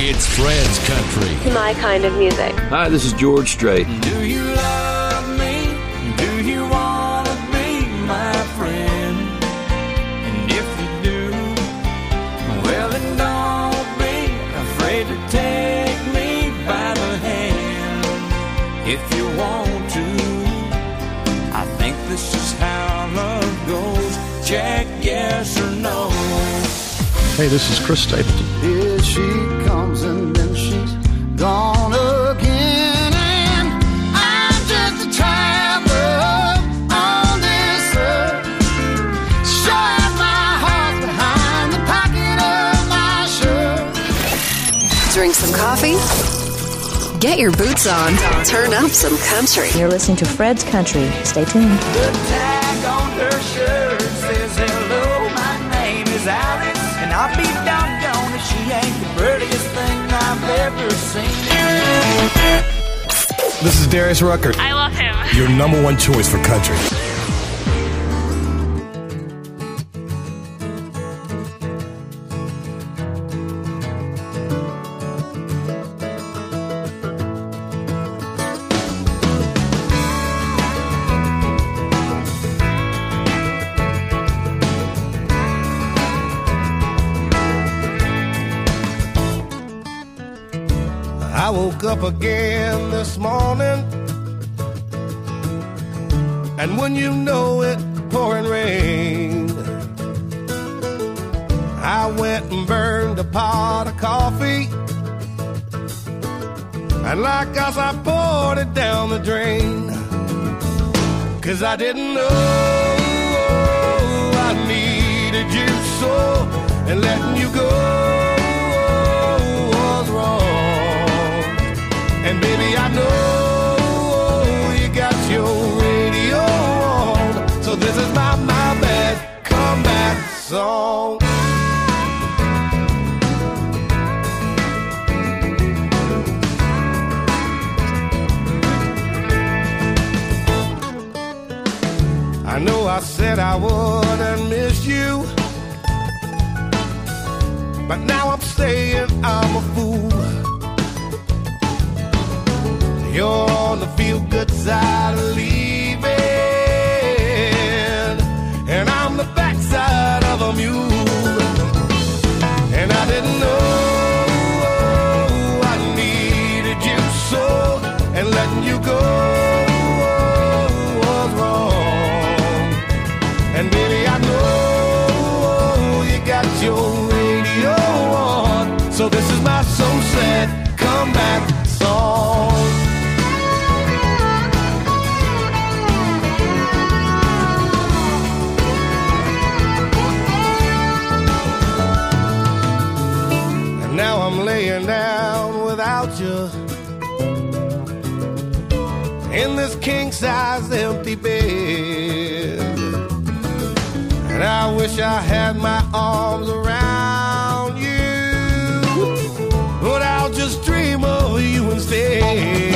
It's Fred's Country. My kind of music. Hi, this is George Strait. Do you love me? Do you want to be my friend? And if you do, well, then don't be afraid to take me by the hand. If you want to, I think this is how love goes. Check yes or no. Hey, this is Chris Stapleton. Here she comes and then she's gone again. And I'm just a traveler on this earth. Sure as my heart behind the pocket of my shirt. Drink some coffee. Get your boots on. Turn up some country. You're listening to Fred's Country. Stay tuned. This is Darius Rucker, I love him. your number one choice for country. Up again this morning, and when you know it, pouring rain. I went and burned a pot of coffee, and like us, I poured it down the drain. Cause I didn't know I needed you so, and letting you go I know you got your radio on. So this is my, my bad comeback song. I know I said I wouldn't miss you. But now I'm saying I'm a fool. You're on the feel good side of leaving. I wish I had my arms around you, but I'll just dream of you instead.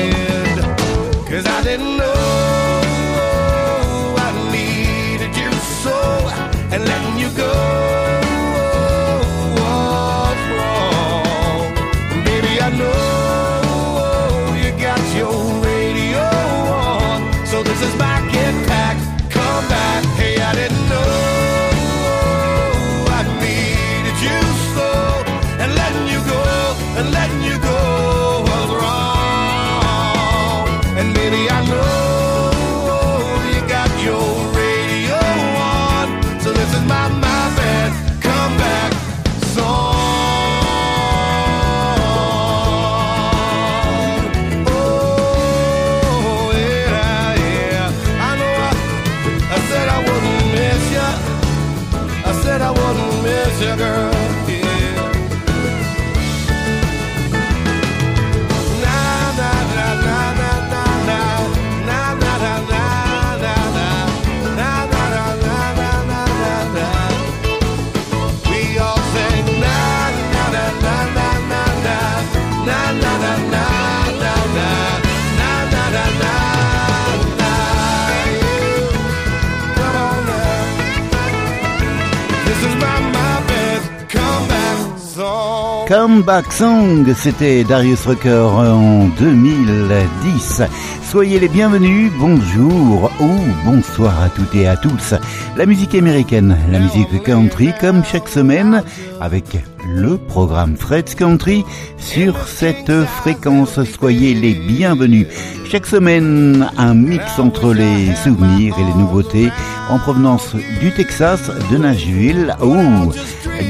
Comeback Song, c'était Darius Rucker en 2010. Soyez les bienvenus, bonjour ou bonsoir à toutes et à tous. La musique américaine, la musique country, comme chaque semaine, avec le programme Fred's Country sur cette fréquence. Soyez les bienvenus. Chaque semaine, un mix entre les souvenirs et les nouveautés en provenance du Texas, de Nashville ou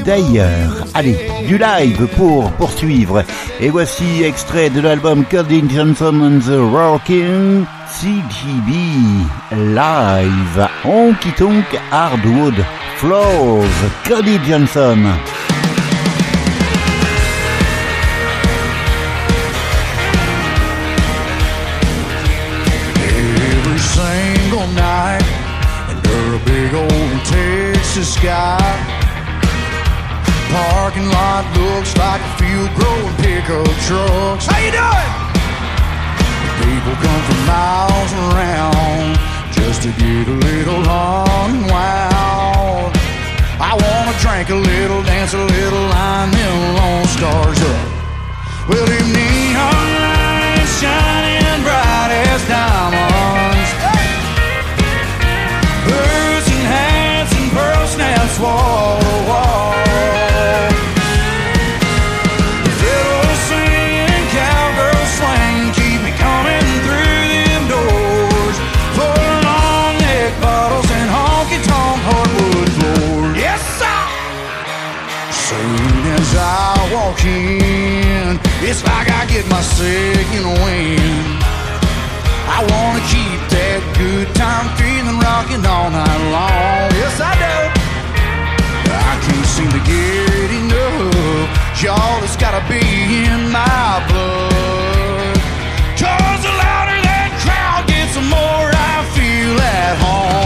d'ailleurs. Allez, du live pour poursuivre. Et voici extrait de l'album Cody Johnson and the Rocking CGB Live. Honky Tonk Hardwood Flows. Cody Johnson. Parking lot looks like a field growing pickup trucks. How you doing? People come from miles around just to get a little unwound. I wanna drink a little, dance a little, line them lone stars up. Well, them neon lights shining bright as diamonds. Boots and hats and pearl snaps wall to wall. Get my second wind. I wanna keep that good time feeling rocking all night long. Yes, I do. I can't seem to get enough. Y'all, it's gotta be in my blood. Cause the louder that crowd gets, the more I feel at home.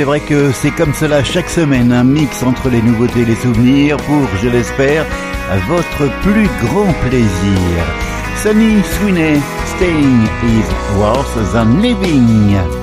C'est vrai que c'est comme cela chaque semaine, un mix entre les nouveautés et les souvenirs pour, je l'espère, votre plus grand plaisir. Sunny Sweeney, Staying is worse than living.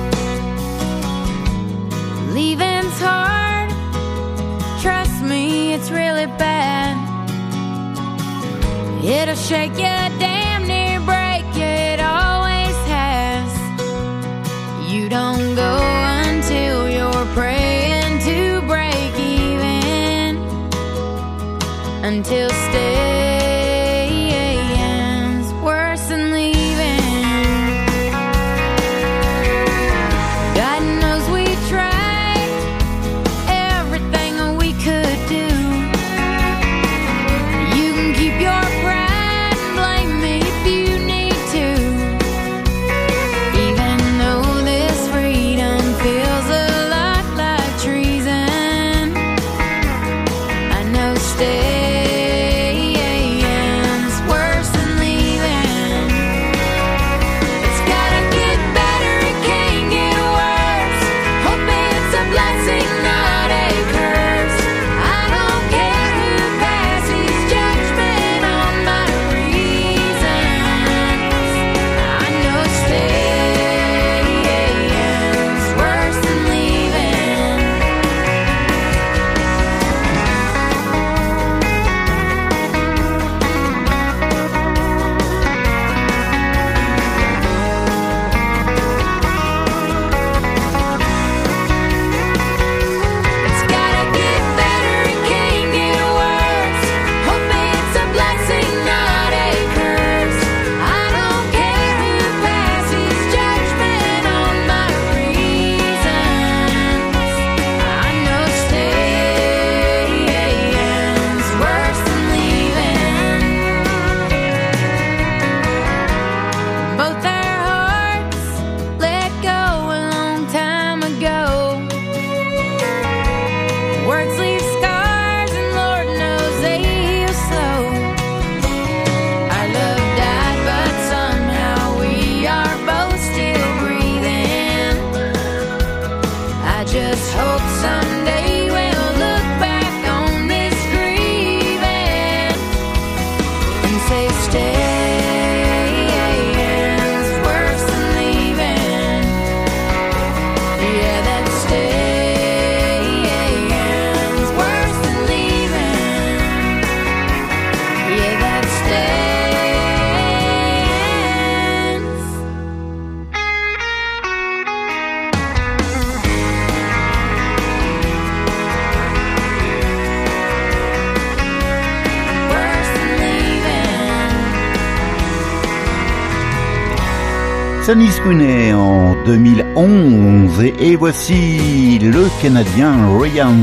Sunny Sweeney en 2011 et, et voici le Canadien Ryan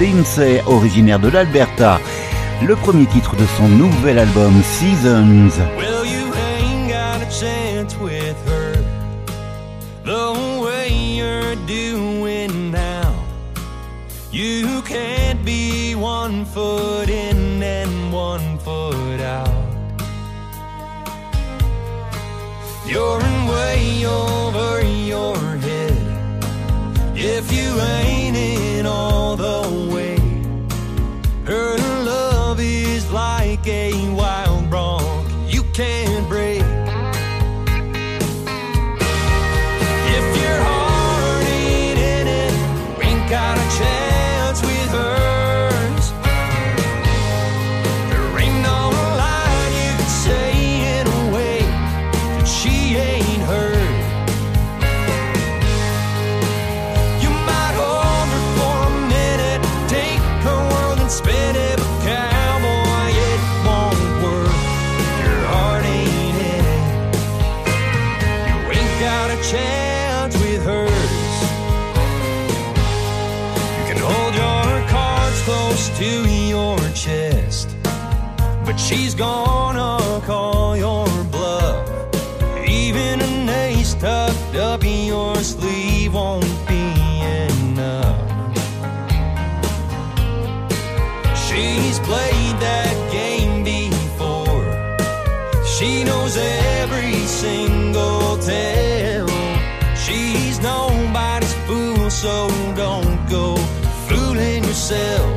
Lindsay, originaire de l'Alberta, le premier titre de son nouvel album Seasons. If you ain't in all the way. Her love is like a got a chance with hers. You can hold your cards close to your chest, but she's gone call so don't go fooling yourself.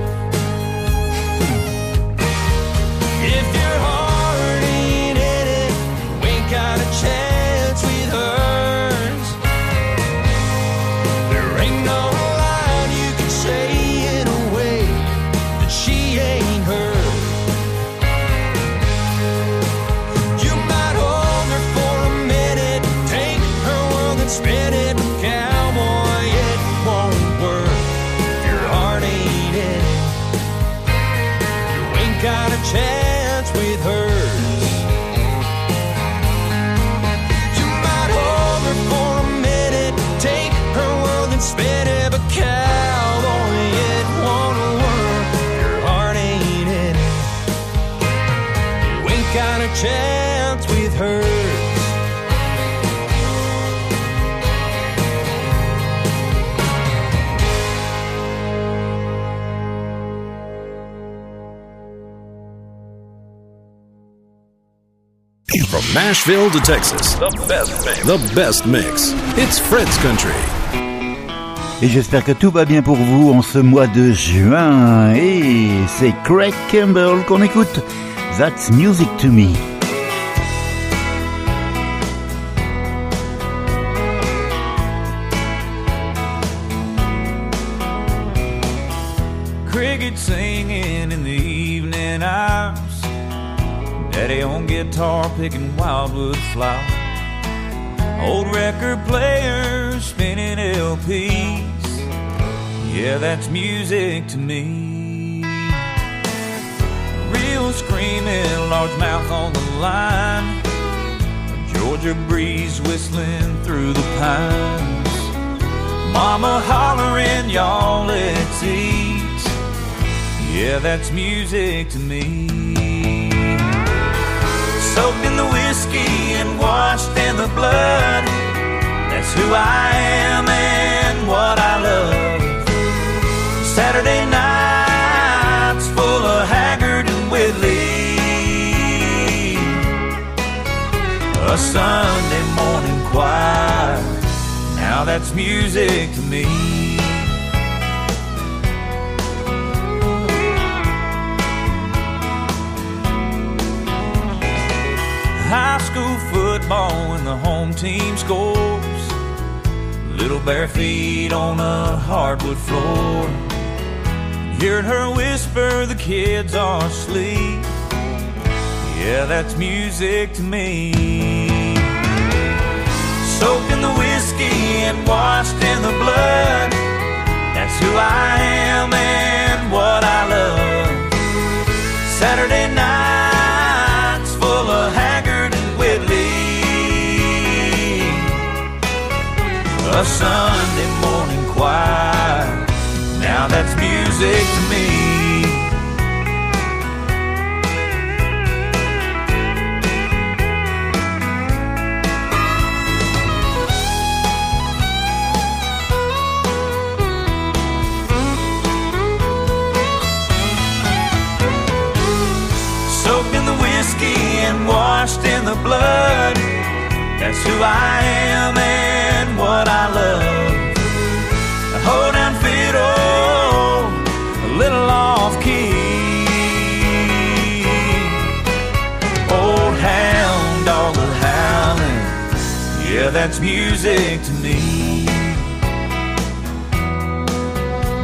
Nashville to Texas, the best mix. The best mix. It's Fred's Country. Et j'espère que tout va bien pour vous en ce mois de juin. Et c'est Craig Campbell qu'on écoute. That's music to me. cricket singing Daddy on guitar picking wildwood flowers. Old record players spinning LPs. Yeah, that's music to me. Real screaming, largemouth on the line. A Georgia breeze whistling through the pines. Mama hollering, y'all, let's eat. Yeah, that's music to me. Soaked in the whiskey and washed in the blood. That's who I am and what I love. Saturday nights full of Haggard and Whitley. A Sunday morning choir. Now that's music to me. School football when the home team scores. Little bare feet on a hardwood floor. Hearing her whisper, the kids are asleep. Yeah, that's music to me. Soaked in the whiskey and washed in the blood. That's who I am and what I love. Saturday nights Sunday morning choir. Now that's music to me. soaked in the whiskey and washed in the blood. That's who I am and what I love. A hold down fiddle, a little off key. Old hound dog a howling. Yeah, that's music to me.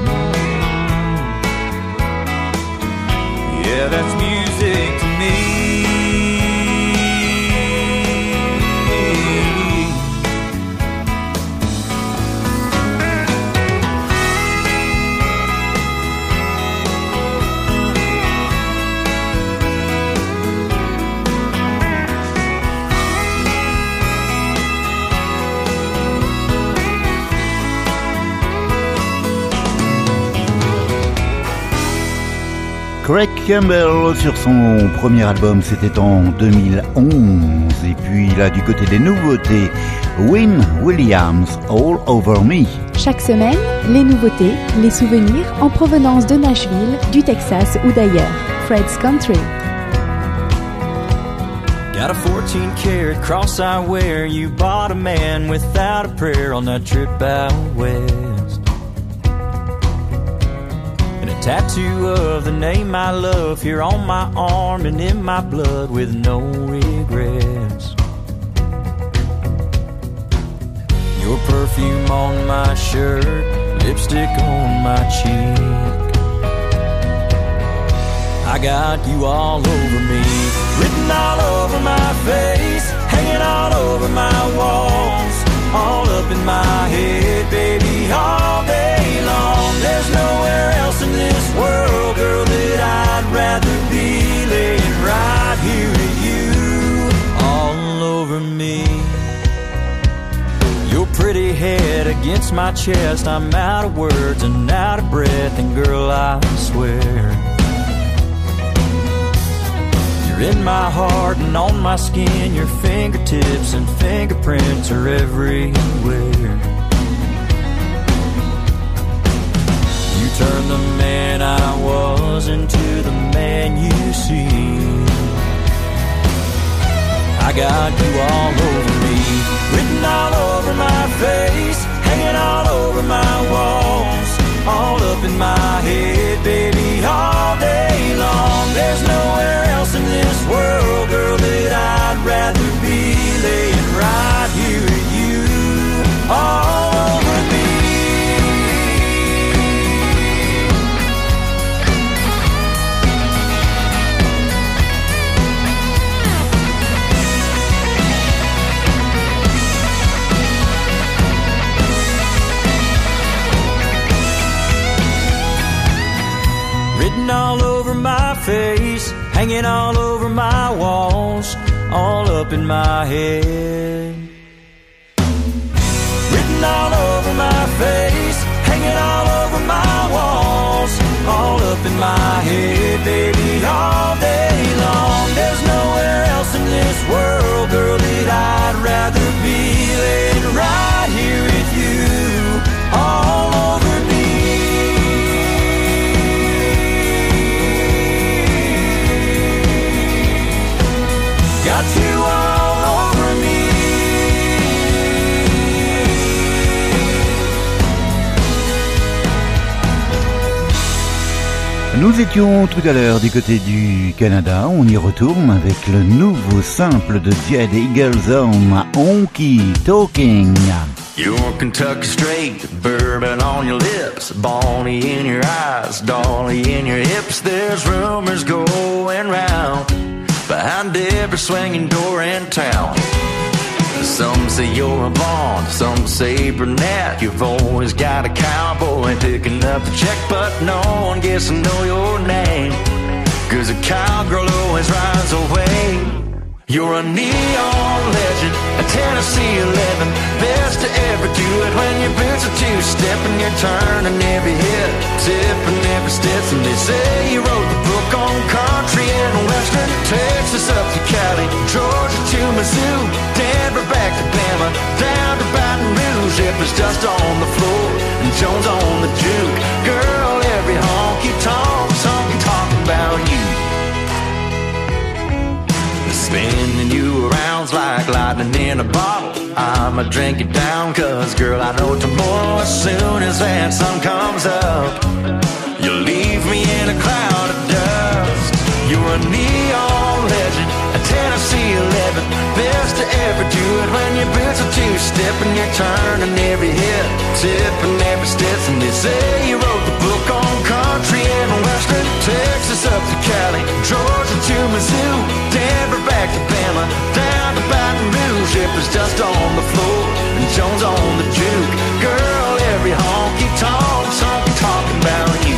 Mm. Yeah, that's music Campbell sur son premier album, c'était en 2011. Et puis là, du côté des nouveautés, Win Williams, All Over Me. Chaque semaine, les nouveautés, les souvenirs en provenance de Nashville, du Texas ou d'ailleurs. Fred's Country. Got a 14 karat cross I wear. You bought a man without a prayer on that trip out west. Tattoo of the name I love here on my arm and in my blood with no regrets. Your perfume on my shirt, lipstick on my cheek. I got you all over me, written all over my face, hanging all over my walls, all up in my head, baby, all day long. There's nowhere else in this world, girl, that I'd rather be laying right here with you, all over me. Your pretty head against my chest, I'm out of words and out of breath, and girl, I swear. You're in my heart and on my skin. Your fingertips and fingerprints are everywhere. Turned the man I was into the man you see. I got you all over me, written all over my face, hanging all over my walls, all up in my head, baby, all day long. There's nowhere else in this world, girl, that I'd rather be laying right here with you, all hanging all over my walls, all up in my head. Written all over my face, hanging all over my walls, all up in my head, baby, all day long. There's nowhere else in this world, girl, that I'd rather Nous étions tout à l'heure du côté du Canada, on y retourne avec le nouveau simple de Jed Eagleson, Honky Talking. You're Kentucky straight, bourbon on your lips, Bonnie in your eyes, Dolly in your hips. There's rumors going round behind every swinging door in town. Some say you're a blonde, some say brunette. You've always got a cowboy picking up the check, but no one gets to know your name. Cause a cowgirl always rides away. You're a neon legend, a Tennessee 11. Best to ever do it when your boots are two stepping. You're turning every hit, tipping every step. And they say you wrote the book on and. Texas up to Cali, Georgia to Mizzou, Denver back to Bama, down to Baton Rouge. If it's dust on the floor and Jones on the juke, girl, every honky tonk song talking about you. Spinning you around like lightning in a bottle. I'ma drink it down, cause girl, I know tomorrow, as soon as that sun comes up, turning every hit, tipping every step. And they say you wrote the book on country and western. Texas up to Cali, Georgia to Mizzou, Denver back to Bama, down to Baton Rouge. If there's just on the floor and Jones on the juke, girl, every honky tonk song talking about you.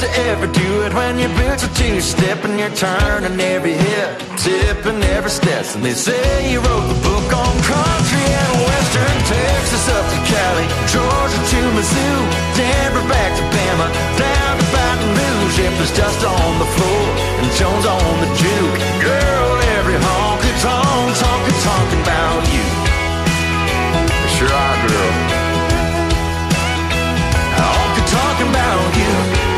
To ever do it when your boots are two step and you're turning every hip, tipping every step. And they say you wrote the book on country and western Texas up to Cali, Georgia to Mizzou, Denver back to Bama, down to Baton Rouge. If there's dust on the floor and Jones on the juke, girl, every honky tonk talking talking about you. Sure are, girl. Honky talking about you.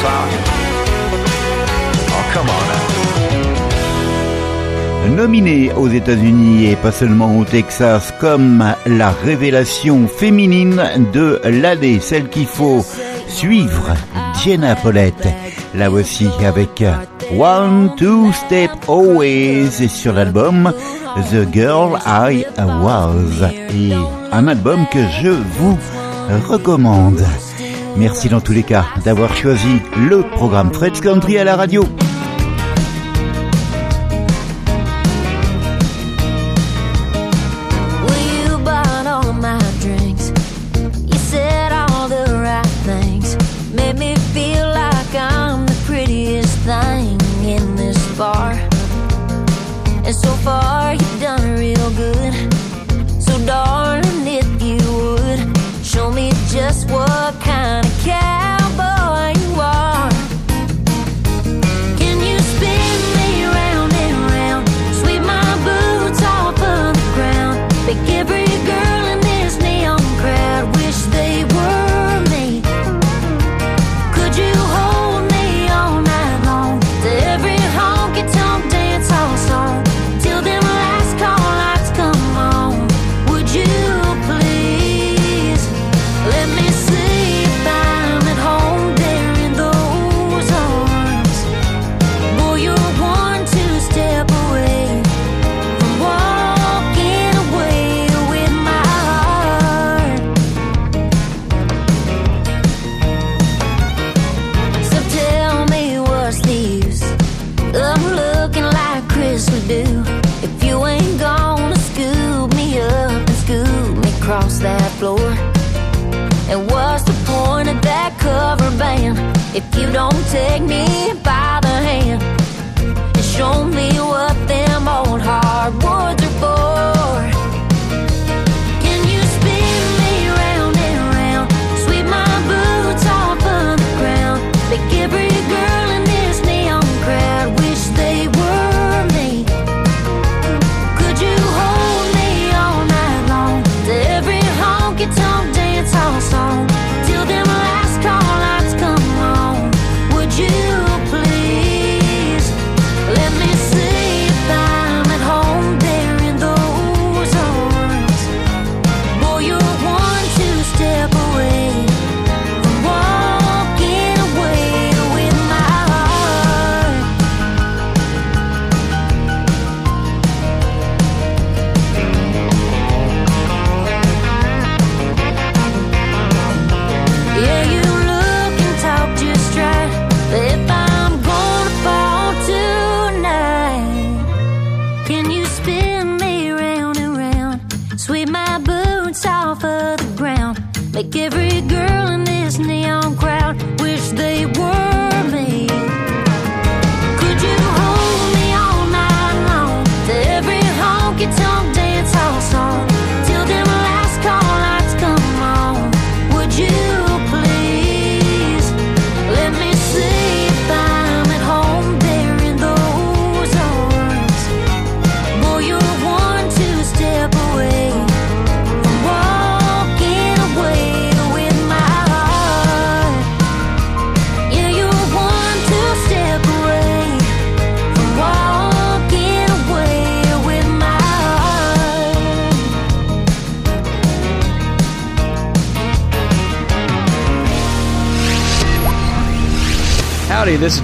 Oh now. Nominée aux États-Unis et pas seulement au Texas comme la révélation féminine de l'année, celle qu'il faut suivre, Jenna Paulette. La voici avec One Two Step Always sur l'album The Girl I Was et un album que je vous recommande. Merci dans tous les cas d'avoir choisi le programme Fred's Country à la radio.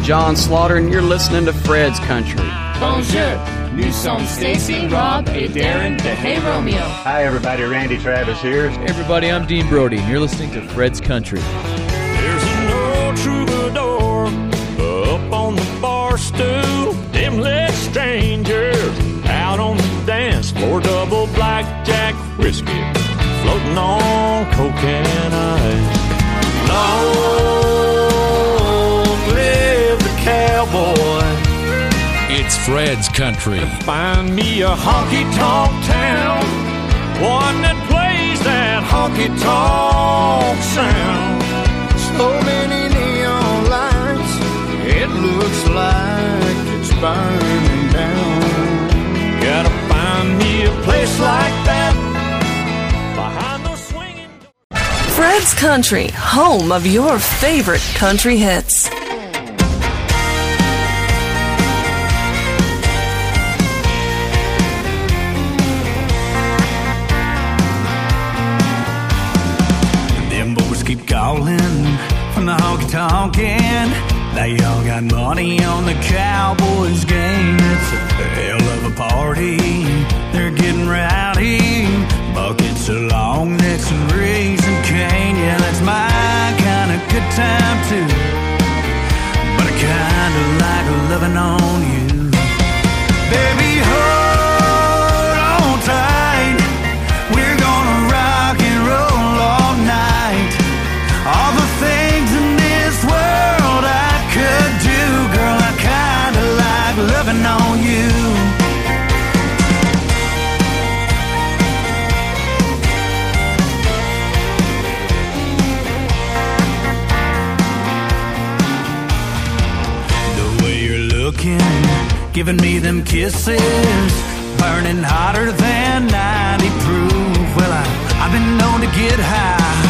John Slaughter, and you're listening to Fred's Country. Bonjour. Nous sommes Stacy, Rob, et Darren de Hey Romeo. Hi, everybody. Randy Travis here. Everybody, I'm Dean Brody, and you're listening to Fred's Country. There's an old troubadour up on the bar stool. Them leg strangers out on the dance floor. Double blackjack whiskey floating on cocaine ice. Long live the cowboy. It's Fred's Country. Find me a honky tonk town, one that plays that honky tonk sound. So many neon lights, it looks like it's burning down. Gotta find me a place like that. Behind those swinging Fred's Country, home of your favorite country hits. They all got money on the Cowboys game. It's a hell of a party. They're getting rowdy. Buckets of long necks and raising cane. Yeah, that's my kind of good time too. But I kinda like loving on you. Giving me them kisses, burning hotter than 90 proof. Well, I, I've been known to get high,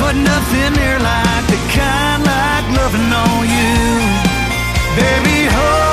but nothing near like the kind like loving on you. Baby, hold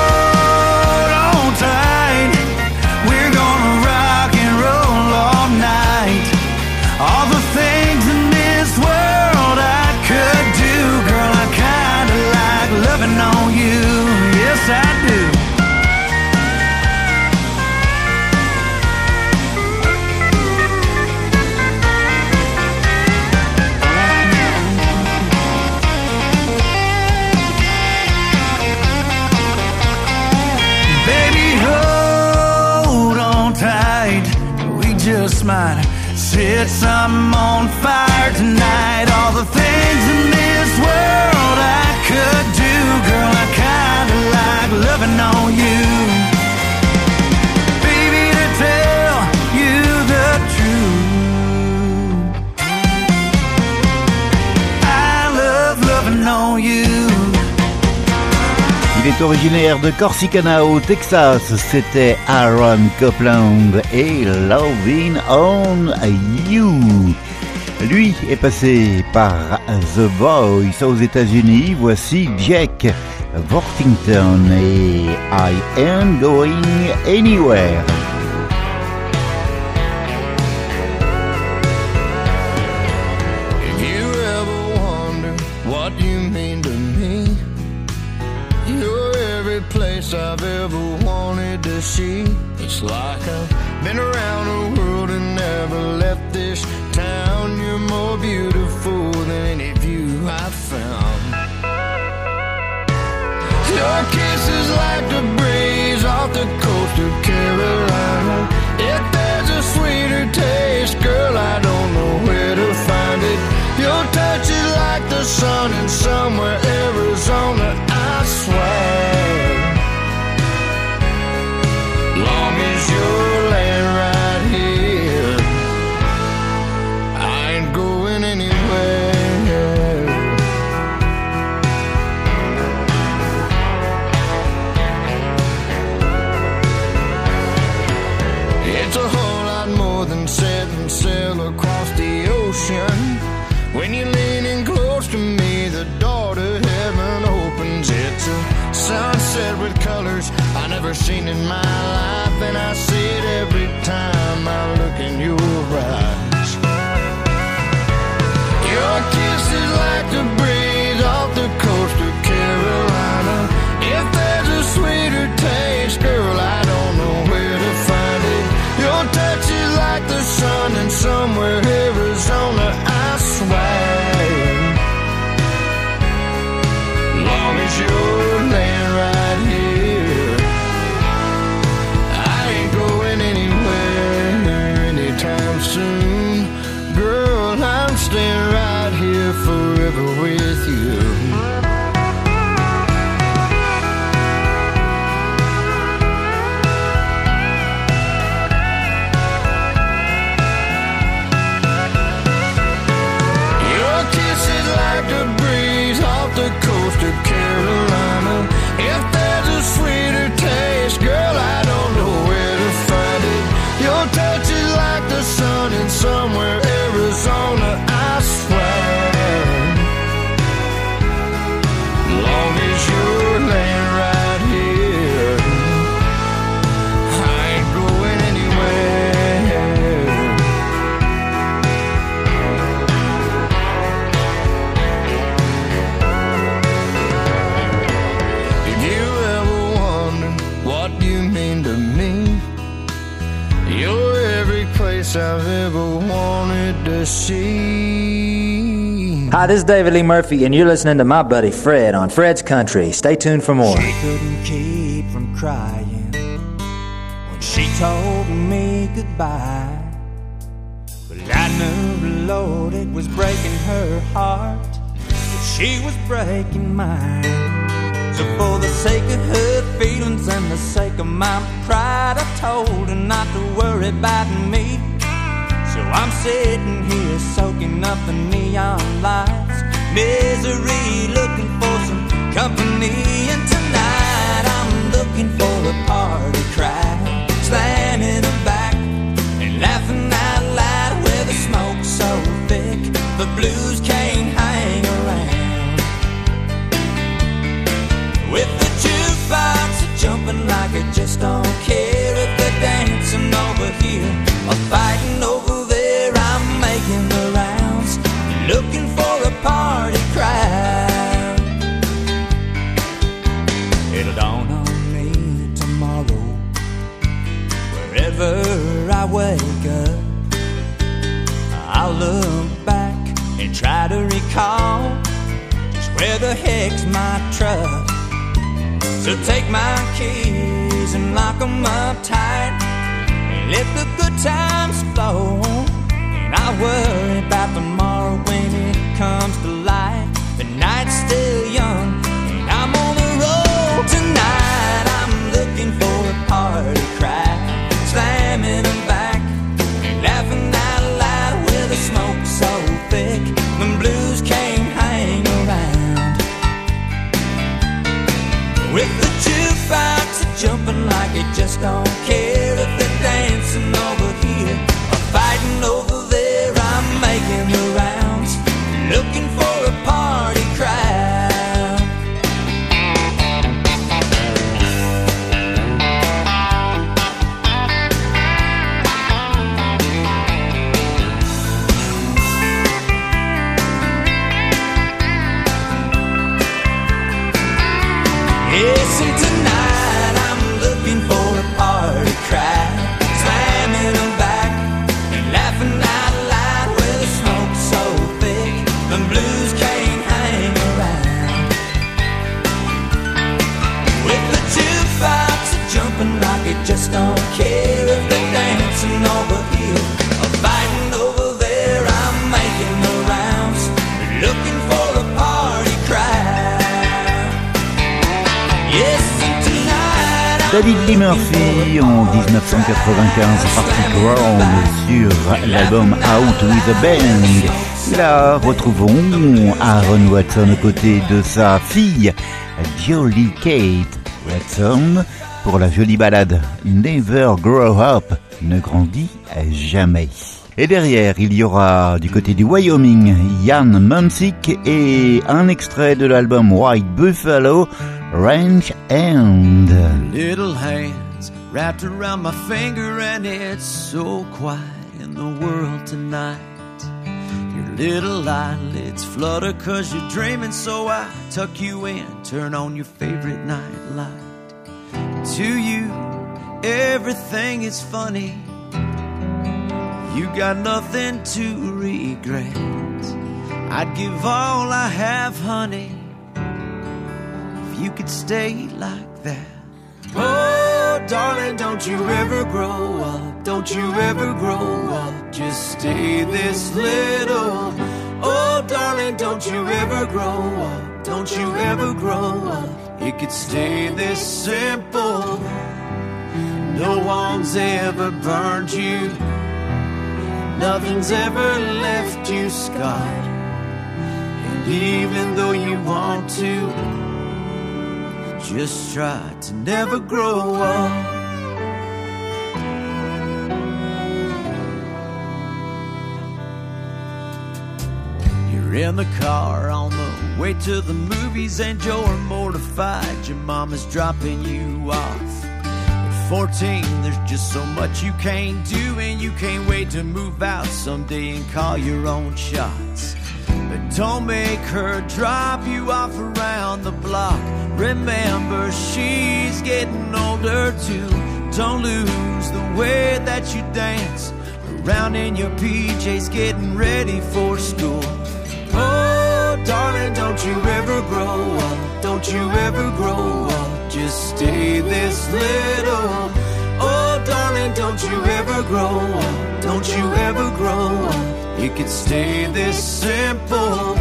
something on originaire de Corsicana au Texas. C'était Aaron Copland et Loving on You. Lui est passé par The Voice aux États-Unis. Voici Jack Worthington et I Am Going Anywhere. ever wanted to see. It's like I've been around the world and never left this town. You're more beautiful than any view I've found. Your kiss is like the breeze off the coast of Carolina. If there's a sweeter taste, girl, I don't know where to find it. Your touch is like the sun in somewhere Arizona, I swear. In my life, Hi, this is David Lee Murphy, and you're listening to my buddy Fred on Fred's Country. Stay tuned for more. She couldn't keep from crying when she told me goodbye. But I knew, Lord, it was breaking her heart, but she was breaking mine. So for the sake of her feelings and the sake of my pride, I told her not to worry about me. I'm sitting here soaking up the neon lights, misery, looking for some company. And tonight I'm looking for a party crowd, slamming her back and laughing out loud where the smoke's so thick, the blues can't hang around. With the jukebox jumping like I just don't care if they're dancing over here or fighting over wake up. I'll look back and try to recall just where the heck's my truck. So take my keys and lock 'em up tight and let the good times flow. And I worry about tomorrow when it comes to don't care David Lee Murphy en 1995 partie Ground sur l'album Out with a Bang. Là, retrouvons Aaron Watson aux côtés de sa fille Jolie Kate Watson pour la jolie balade Never Grow Up, ne grandit jamais. Et derrière, il y aura du côté du Wyoming, Ian Munsick et un extrait de l'album White Buffalo, Ranch Hand. Little hands wrapped around my finger, and it's so quiet in the world tonight. Your little eyelids flutter cause you're dreaming, so I tuck you in, turn on your favorite night light. To you, everything is funny. You got nothing to regret. I'd give all I have, honey, you could stay like that. Oh, darling, don't you ever grow up. Don't you ever grow up. Just stay this little. Oh, darling, don't you ever grow up. Don't you ever grow up. It could stay this simple. No one's ever burned you. Nothing's ever left you scarred. And even though you want to, just try to never grow up. You're in the car on the way to the movies, and you're mortified. Your mama's dropping you off. At 14, there's just so much you can't do, and you can't wait to move out someday and call your own shots. But don't make her drop you off around the block. Remember, she's getting older too. Don't lose the way that you dance around in your PJs, getting ready for school. Oh, darling, don't you ever grow up. Don't you ever grow up. Just stay this little. Oh, darling, don't you ever grow up. Don't you ever grow up. It could stay this simple.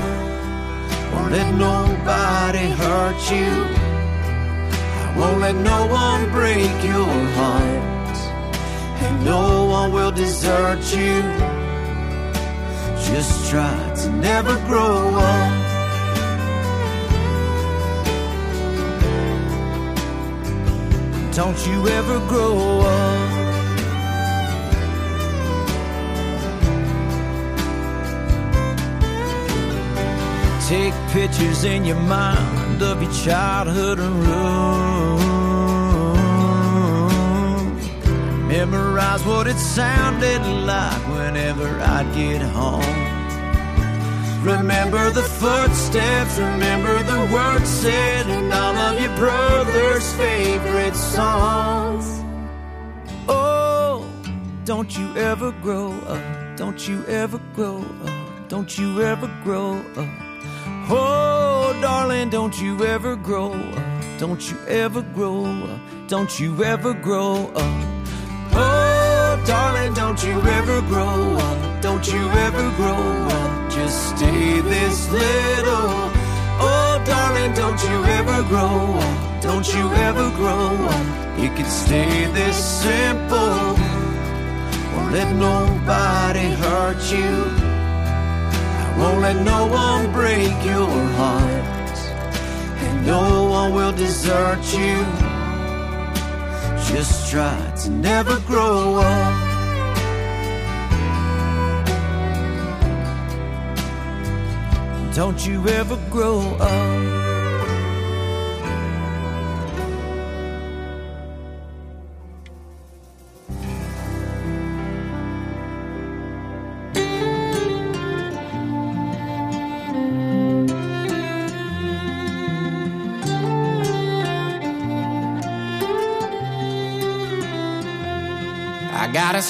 Won't let nobody hurt you. I won't let no one break your heart. And no one will desert you. Just try to never grow up. Don't you ever grow up. Take pictures in your mind of your childhood room. Memorize what it sounded like whenever I'd get home. Remember the footsteps, remember the words said, and all of your brother's favorite songs. Oh, don't you ever grow up, don't you ever grow up, don't you ever grow up. Oh, darling, don't you ever grow up, don't you ever grow up, don't you ever grow up. Oh, darling, don't you ever grow up, don't you ever grow up, just stay this little. Oh, darling, don't you ever grow up, don't you ever grow up, it could stay this simple. Won't let nobody hurt you. Won't let no one break your heart. And no one will desert you. Just try to never grow up. Don't you ever grow up.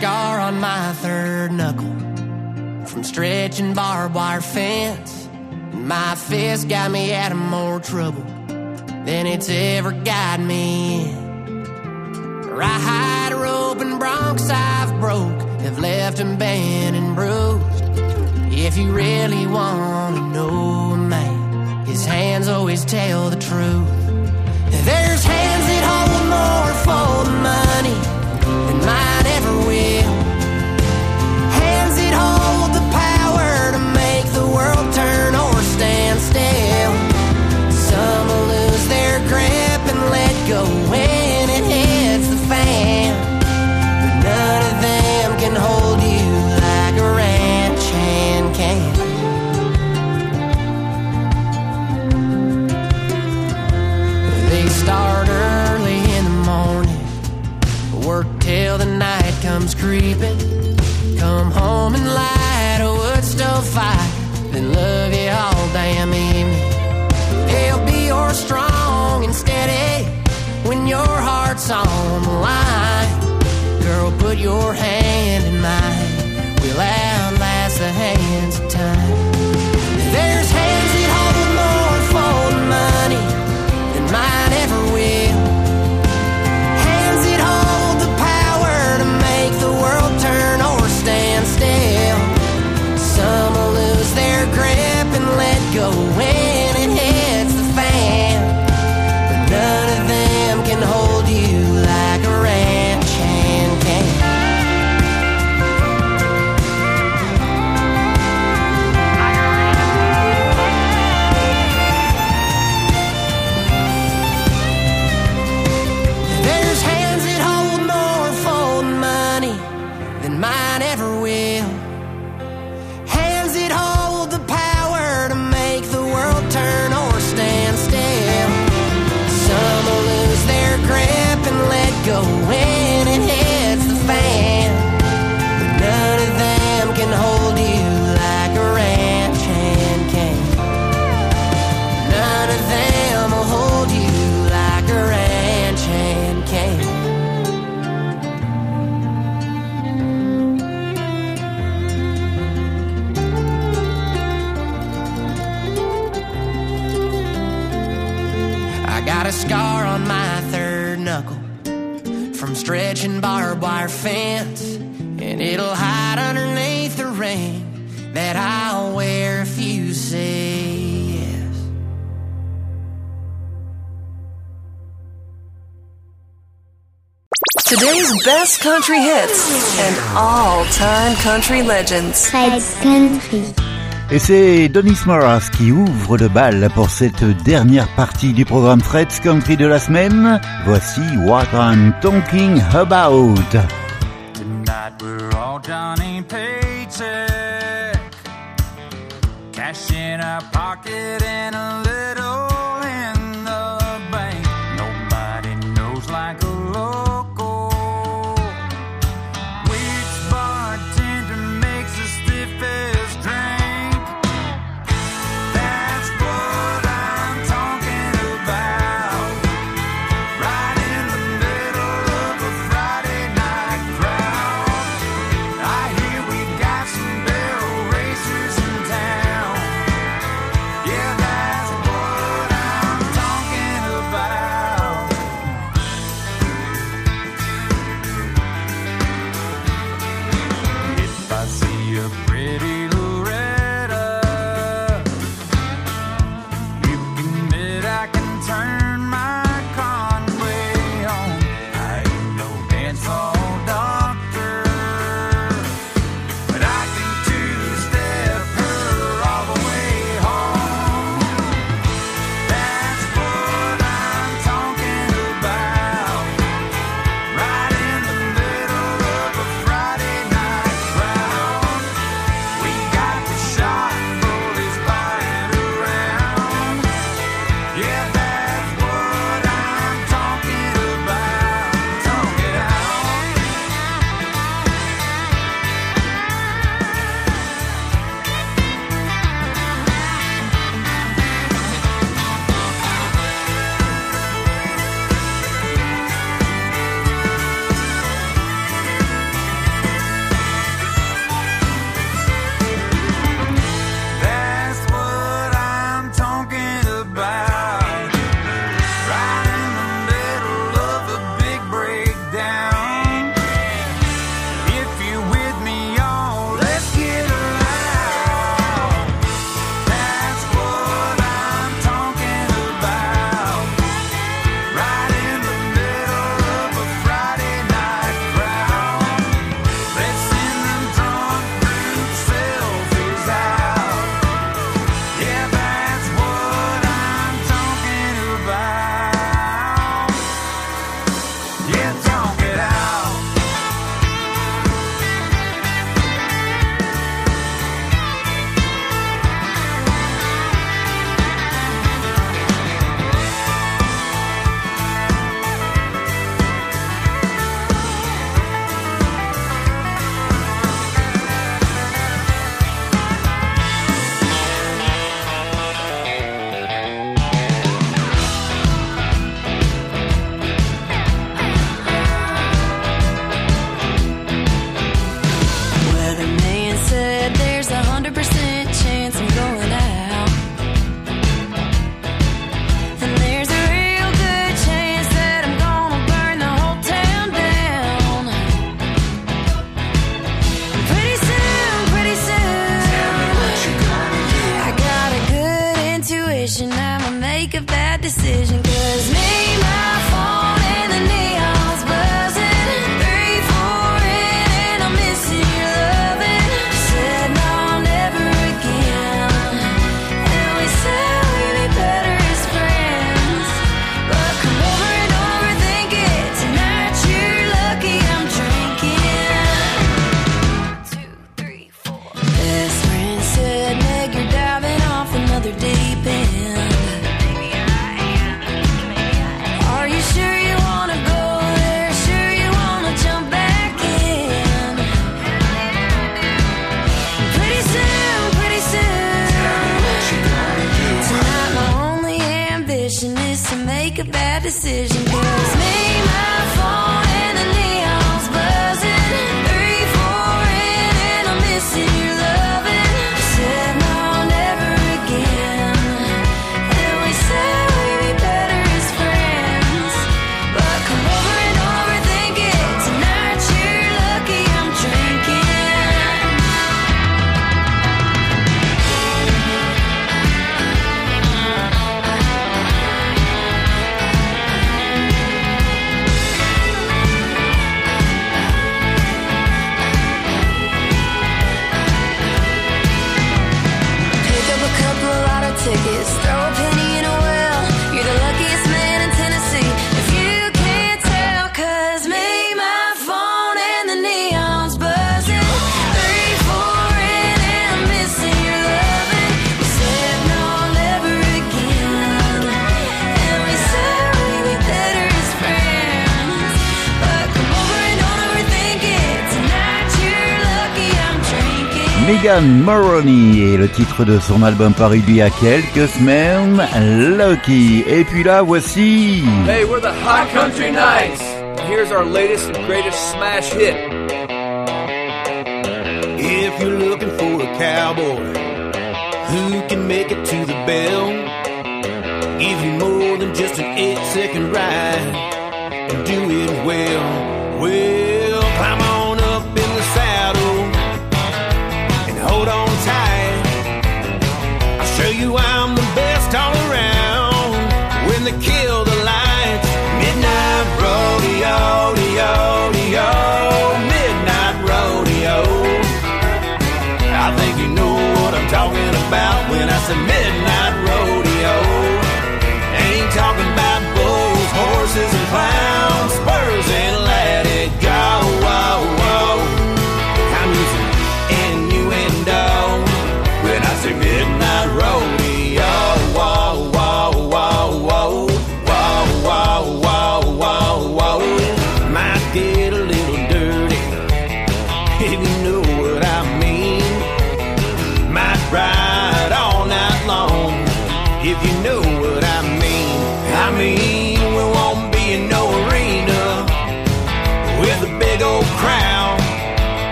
Scar on my third knuckle from stretching barbed wire fence. My fist got me out of more trouble than it's ever got me in. Ride rope and broncs I've broke have left them bent and bruised. If you really want to know a man, his hands always tell the truth. There's hands that hold more for the money than mine ever creeping. Come home and light a wood stove fire, then love you all damn evening. He'll be your strong and steady when your heart's on the line. Girl, put your hand in mine. We'll outlast the hands fence, and it'll hide underneath the ring that I'll wear if you say yes. Today's best country hits and all-time country legends. Fred's Country. Et c'est Donis Morris qui ouvre le bal pour cette dernière partie du programme Fred's Country de la semaine. Voici What I'm Talking About. We're all Johnny Paycheck. Cash in our pocket and a Megan Moroni et le titre de son album paru il y a quelques semaines, Lucky. Et puis là, voici. Hey, we're the Hot Country Nights. Here's our latest and greatest smash hit. If you're looking for a cowboy who can make it to the bell, give you more than just an eight second ride and do well. Well.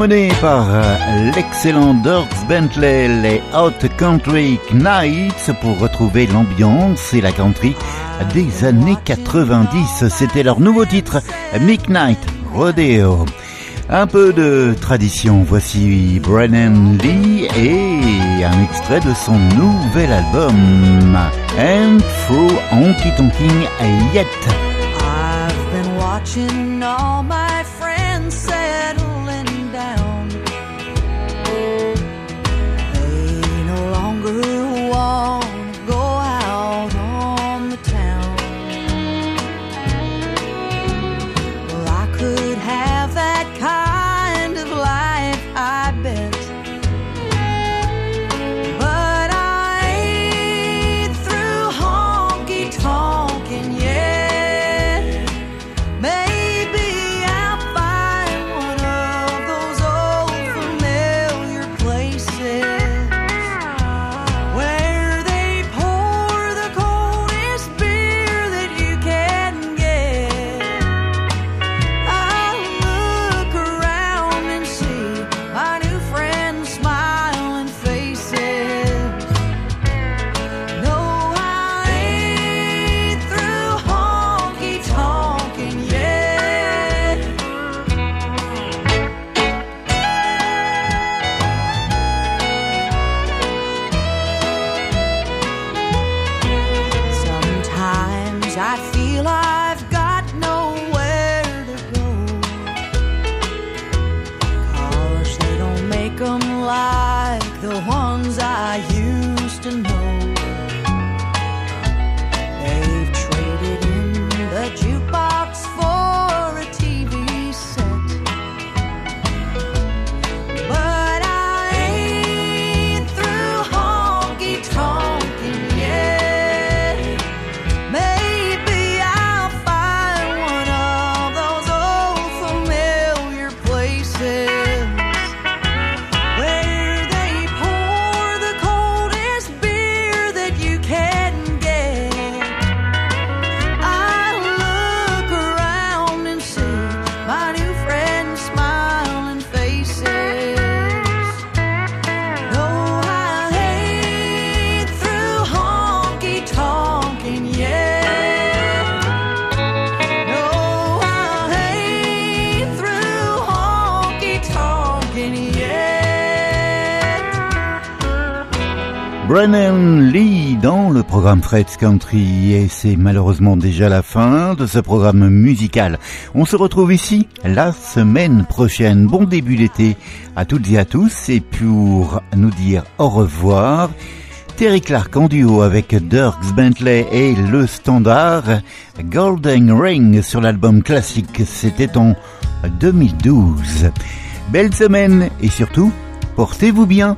Emmené par euh, l'excellent Dirks Bentley, les Hot Country Knights pour retrouver l'ambiance et la country des années 90. C'était leur nouveau titre, Midnight Rodeo. Un peu de tradition, voici Brennan Lee et un extrait de son nouvel album, And Through Honky Tonking Yet. I've been watching all my Brennan Lee dans le programme Fred's Country et c'est malheureusement déjà la fin de ce programme musical. On se retrouve ici la semaine prochaine. Bon début d'été à toutes et à tous et pour nous dire au revoir, Terry Clark en duo avec Dirks Bentley et le standard Golden Ring sur l'album classique. C'était en 2012. Belle semaine et surtout, portez-vous bien.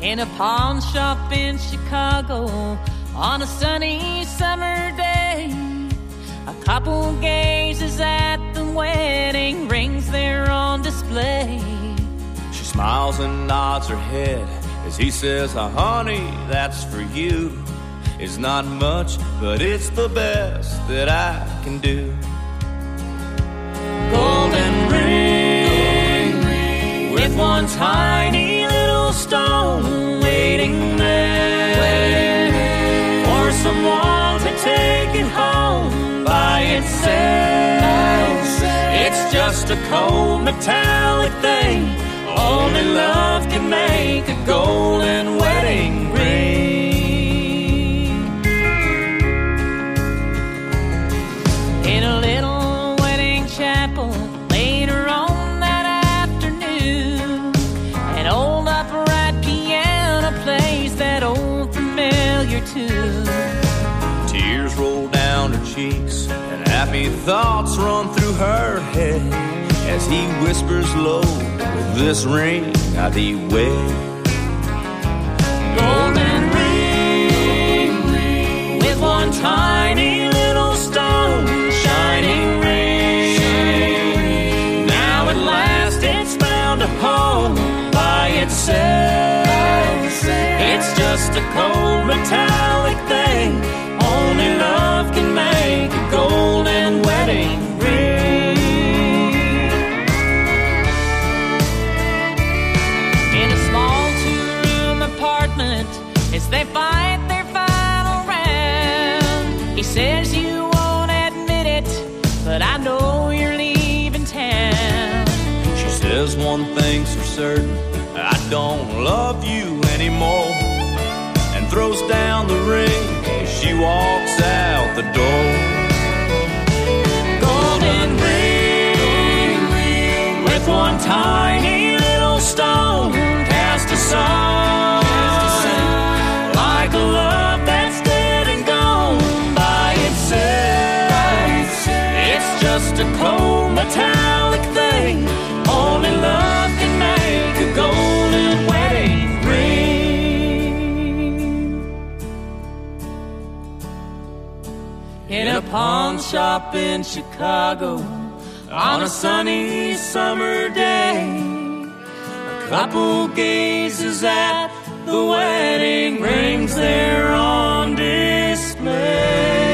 In a pawn shop in Chicago on a sunny summer day. A couple gazes at the wedding rings there on display. She smiles and nods her head as he says, oh, honey, that's for you. It's not much, but it's the best that I can do. Golden ring with one tiny stone waiting there for someone to take it home by itself. It's just a cold metallic thing. Only love can make a golden wedding ring. Cheeks and happy thoughts run through her head as he whispers low, with this ring I thee wed. Golden ring with one tiny little stone shining ring. Now at last it's found a home by itself. It's just a cold metallic thing. Thing's for certain I don't love you anymore. And throws down the ring as she walks out the door. Golden ring with one tiny little stone cast aside. Like a love that's dead and gone by itself. It's just a cold metallic thing. pawn shop in Chicago on a sunny summer day. A couple gazes at the wedding rings there on display.